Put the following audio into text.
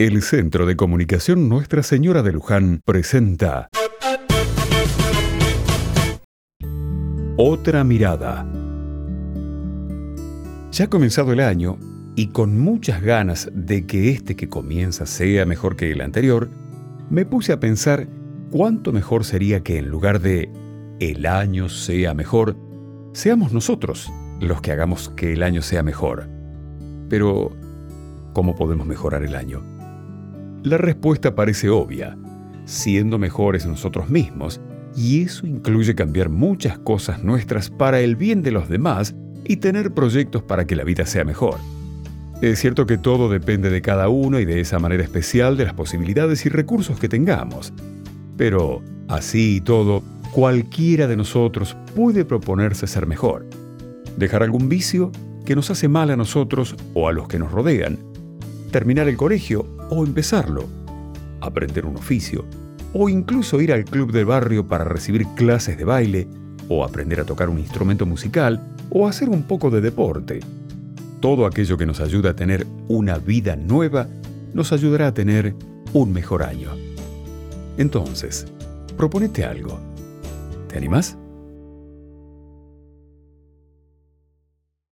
El Centro de Comunicación Nuestra Señora de Luján presenta Otra mirada. Ya ha comenzado el año y con muchas ganas de que este que comienza sea mejor que el anterior, me puse a pensar cuánto mejor sería que en lugar de el año sea mejor, seamos nosotros los que hagamos que el año sea mejor. Pero, ¿cómo podemos mejorar el año? La respuesta parece obvia, siendo mejores nosotros mismos, y eso incluye cambiar muchas cosas nuestras para el bien de los demás y tener proyectos para que la vida sea mejor. Es cierto que todo depende de cada uno y de esa manera especial de las posibilidades y recursos que tengamos. Pero, así y todo, cualquiera de nosotros puede proponerse ser mejor. Dejar algún vicio que nos hace mal a nosotros o a los que nos rodean, terminar el colegio o empezarlo, aprender un oficio, o incluso ir al club del barrio para recibir clases de baile, o aprender a tocar un instrumento musical, o hacer un poco de deporte. Todo aquello que nos ayuda a tener una vida nueva nos ayudará a tener un mejor año. Entonces, proponete algo. ¿Te animas?